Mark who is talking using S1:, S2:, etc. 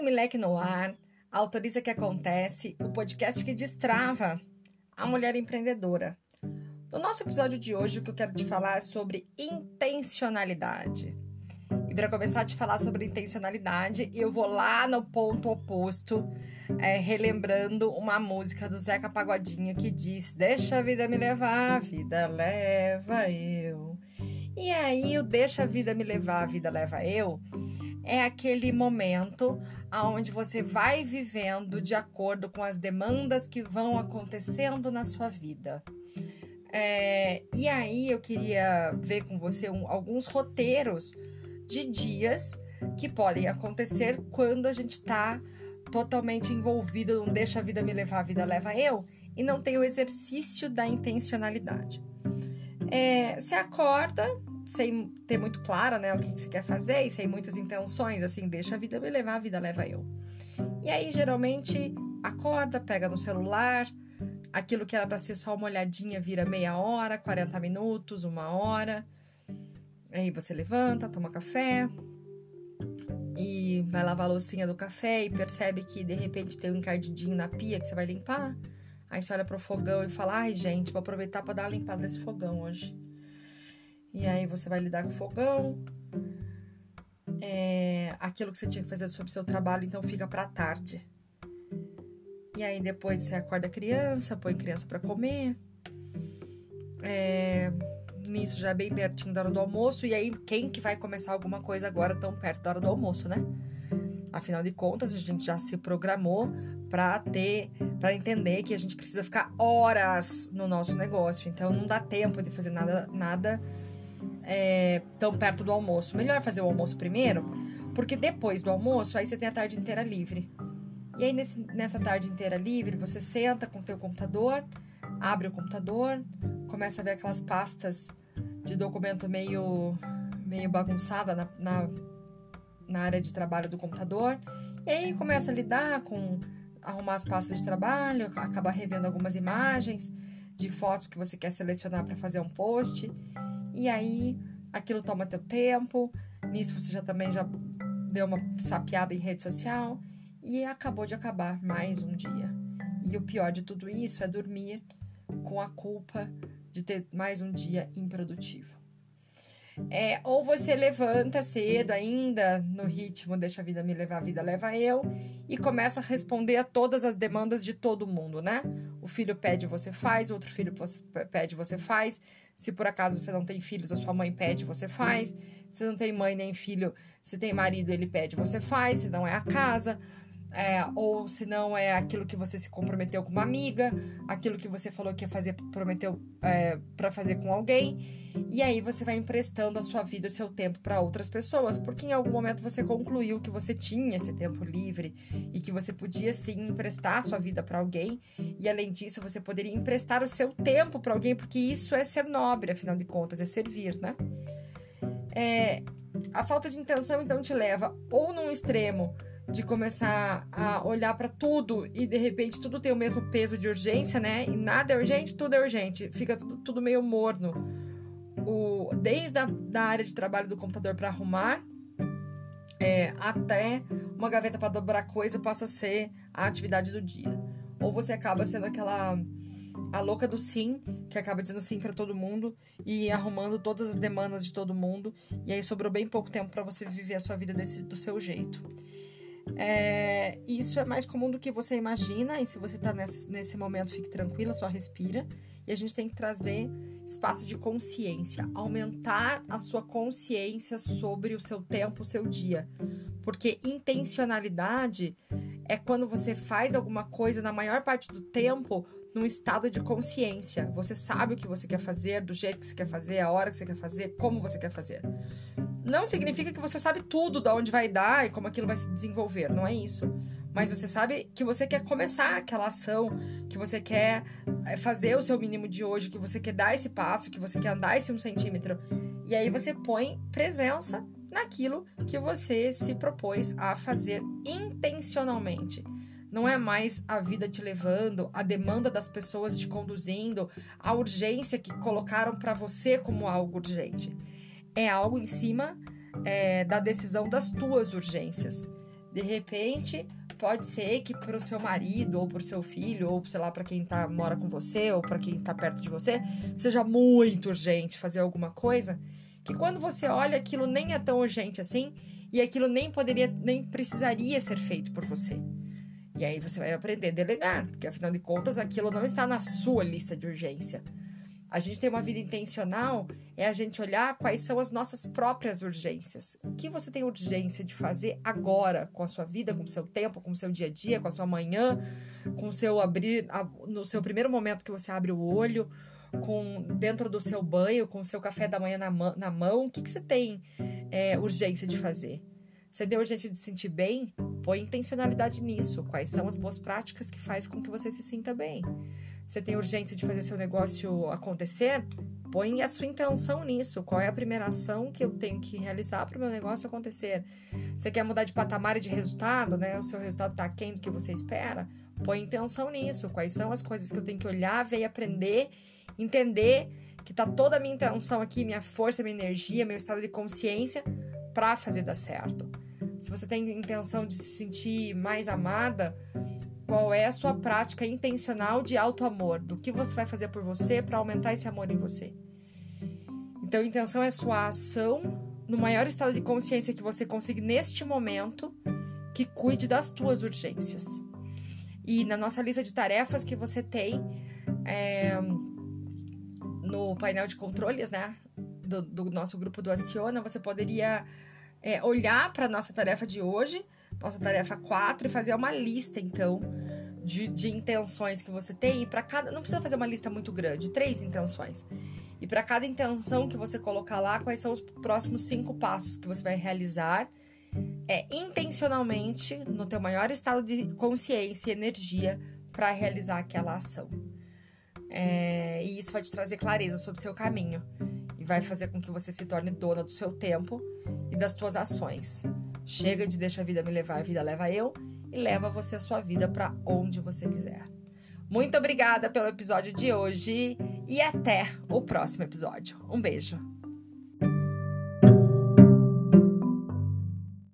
S1: Time Leque no ar, autoriza que acontece, o podcast que destrava a mulher empreendedora. No nosso episódio de hoje, o que eu quero te falar é sobre intencionalidade. E para começar a te falar sobre intencionalidade, eu vou lá no ponto oposto, é, relembrando uma música do Zeca Pagodinho que diz: Deixa a vida me levar, a vida leva eu. E aí, o Deixa a vida me levar, a vida leva eu é aquele momento onde você vai vivendo de acordo com as demandas que vão acontecendo na sua vida. É, e aí eu queria ver com você um, alguns roteiros de dias que podem acontecer quando a gente está totalmente envolvido, não deixa a vida me levar, a vida leva eu, e não tem o exercício da intencionalidade. É, você acorda, sem ter muito claro, né, o que, que você quer fazer e sem muitas intenções, assim, deixa a vida me levar, a vida leva eu. E aí, geralmente, acorda, pega no celular, aquilo que era para ser só uma olhadinha vira meia hora, 40 minutos, uma hora. Aí você levanta, toma café e vai lavar a loucinha do café e percebe que de repente tem um encardidinho na pia que você vai limpar. Aí você olha pro fogão e fala: "Ai, gente, vou aproveitar para dar uma limpada nesse fogão hoje". E aí você vai lidar com o fogão. É, aquilo que você tinha que fazer sobre o seu trabalho, então fica para tarde. E aí depois você acorda a criança, põe a criança para comer. É, nisso já é bem pertinho da hora do almoço. E aí, quem que vai começar alguma coisa agora tão perto da hora do almoço, né? Afinal de contas, a gente já se programou para ter, para entender que a gente precisa ficar horas no nosso negócio. Então não dá tempo de fazer nada, nada é, tão perto do almoço. Melhor fazer o almoço primeiro, porque depois do almoço, aí você tem a tarde inteira livre. E aí, nesse, nessa tarde inteira livre, você senta com o teu computador, abre o computador, começa a ver aquelas pastas de documento meio, meio bagunçada na, na, na área de trabalho do computador. E aí começa a lidar com arrumar as pastas de trabalho, acaba revendo algumas imagens de fotos que você quer selecionar para fazer um post. E aí aquilo toma teu tempo, nisso você já também já deu uma sapiada em rede social e acabou de acabar mais um dia. E o pior de tudo isso é dormir com a culpa de ter mais um dia improdutivo. É, ou você levanta cedo ainda, no ritmo Deixa a Vida Me Levar, a Vida Leva Eu, e começa a responder a todas as demandas de todo mundo, né? O filho pede, você faz, outro filho pede, você faz. Se por acaso você não tem filhos, a sua mãe pede, você faz. Se não tem mãe nem filho, se tem marido, ele pede, você faz. Se não é a casa é, ou se não é aquilo que você se comprometeu com uma amiga, aquilo que você falou que ia fazer, prometeu é, para fazer com alguém, e aí você vai emprestando a sua vida, o seu tempo para outras pessoas, porque em algum momento você concluiu que você tinha esse tempo livre e que você podia sim emprestar a sua vida para alguém, e além disso você poderia emprestar o seu tempo para alguém, porque isso é ser nobre, afinal de contas, é servir, né? É, a falta de intenção então te leva ou num extremo de começar a olhar para tudo e de repente tudo tem o mesmo peso de urgência, né? E nada é urgente, tudo é urgente. Fica tudo, tudo meio morno. O, desde a da área de trabalho do computador para arrumar é, até uma gaveta para dobrar coisa passa a ser a atividade do dia. Ou você acaba sendo aquela a louca do sim, que acaba dizendo sim para todo mundo e arrumando todas as demandas de todo mundo, e aí sobrou bem pouco tempo para você viver a sua vida desse, do seu jeito. É, isso é mais comum do que você imagina, e se você está nesse, nesse momento, fique tranquila, só respira. E a gente tem que trazer espaço de consciência, aumentar a sua consciência sobre o seu tempo, o seu dia. Porque intencionalidade é quando você faz alguma coisa na maior parte do tempo num estado de consciência. Você sabe o que você quer fazer, do jeito que você quer fazer, a hora que você quer fazer, como você quer fazer não significa que você sabe tudo de onde vai dar e como aquilo vai se desenvolver, não é isso. Mas você sabe que você quer começar aquela ação, que você quer eh, fazer o seu mínimo de hoje, que você quer dar esse passo, que você quer andar esse um centímetro. E aí você põe presença naquilo que você se propôs a fazer intencionalmente. Não é mais a vida te levando, a demanda das pessoas te conduzindo, a urgência que colocaram para você como algo urgente é algo em cima é, da decisão das tuas urgências. De repente, pode ser que para o seu marido ou para o seu filho ou sei lá para quem tá mora com você ou para quem está perto de você seja muito urgente fazer alguma coisa que quando você olha aquilo nem é tão urgente assim e aquilo nem poderia nem precisaria ser feito por você e aí você vai aprender a delegar porque afinal de contas aquilo não está na sua lista de urgência a gente tem uma vida intencional é a gente olhar quais são as nossas próprias urgências. O que você tem urgência de fazer agora com a sua vida, com o seu tempo, com o seu dia a dia, com a sua manhã, com o seu abrir, no seu primeiro momento que você abre o olho, com dentro do seu banho, com o seu café da manhã na, mão, na mão, o que, que você tem é, urgência de fazer? Você tem urgência de se sentir bem? Põe intencionalidade nisso. Quais são as boas práticas que faz com que você se sinta bem? Você tem urgência de fazer seu negócio acontecer? Põe a sua intenção nisso. Qual é a primeira ação que eu tenho que realizar para o meu negócio acontecer? Você quer mudar de patamar e de resultado, né? O seu resultado está aquém do que você espera? Põe intenção nisso. Quais são as coisas que eu tenho que olhar, ver e aprender, entender que tá toda a minha intenção aqui, minha força, minha energia, meu estado de consciência para fazer dar certo. Se você tem intenção de se sentir mais amada, qual é a sua prática intencional de auto-amor? Do que você vai fazer por você para aumentar esse amor em você? Então, a intenção é sua ação no maior estado de consciência que você consiga neste momento, que cuide das tuas urgências. E na nossa lista de tarefas que você tem é, no painel de controles, né? Do, do nosso grupo do Aciona, você poderia é, olhar para nossa tarefa de hoje nossa tarefa 4 e fazer uma lista, então, de, de intenções que você tem. E para cada. Não precisa fazer uma lista muito grande, três intenções. E para cada intenção que você colocar lá, quais são os próximos cinco passos que você vai realizar é intencionalmente no teu maior estado de consciência e energia para realizar aquela ação. É, e isso vai te trazer clareza sobre o seu caminho vai fazer com que você se torne dona do seu tempo e das suas ações. Chega de deixa a vida me levar, a vida leva eu e leva você a sua vida para onde você quiser. Muito obrigada pelo episódio de hoje e até o próximo episódio. Um beijo.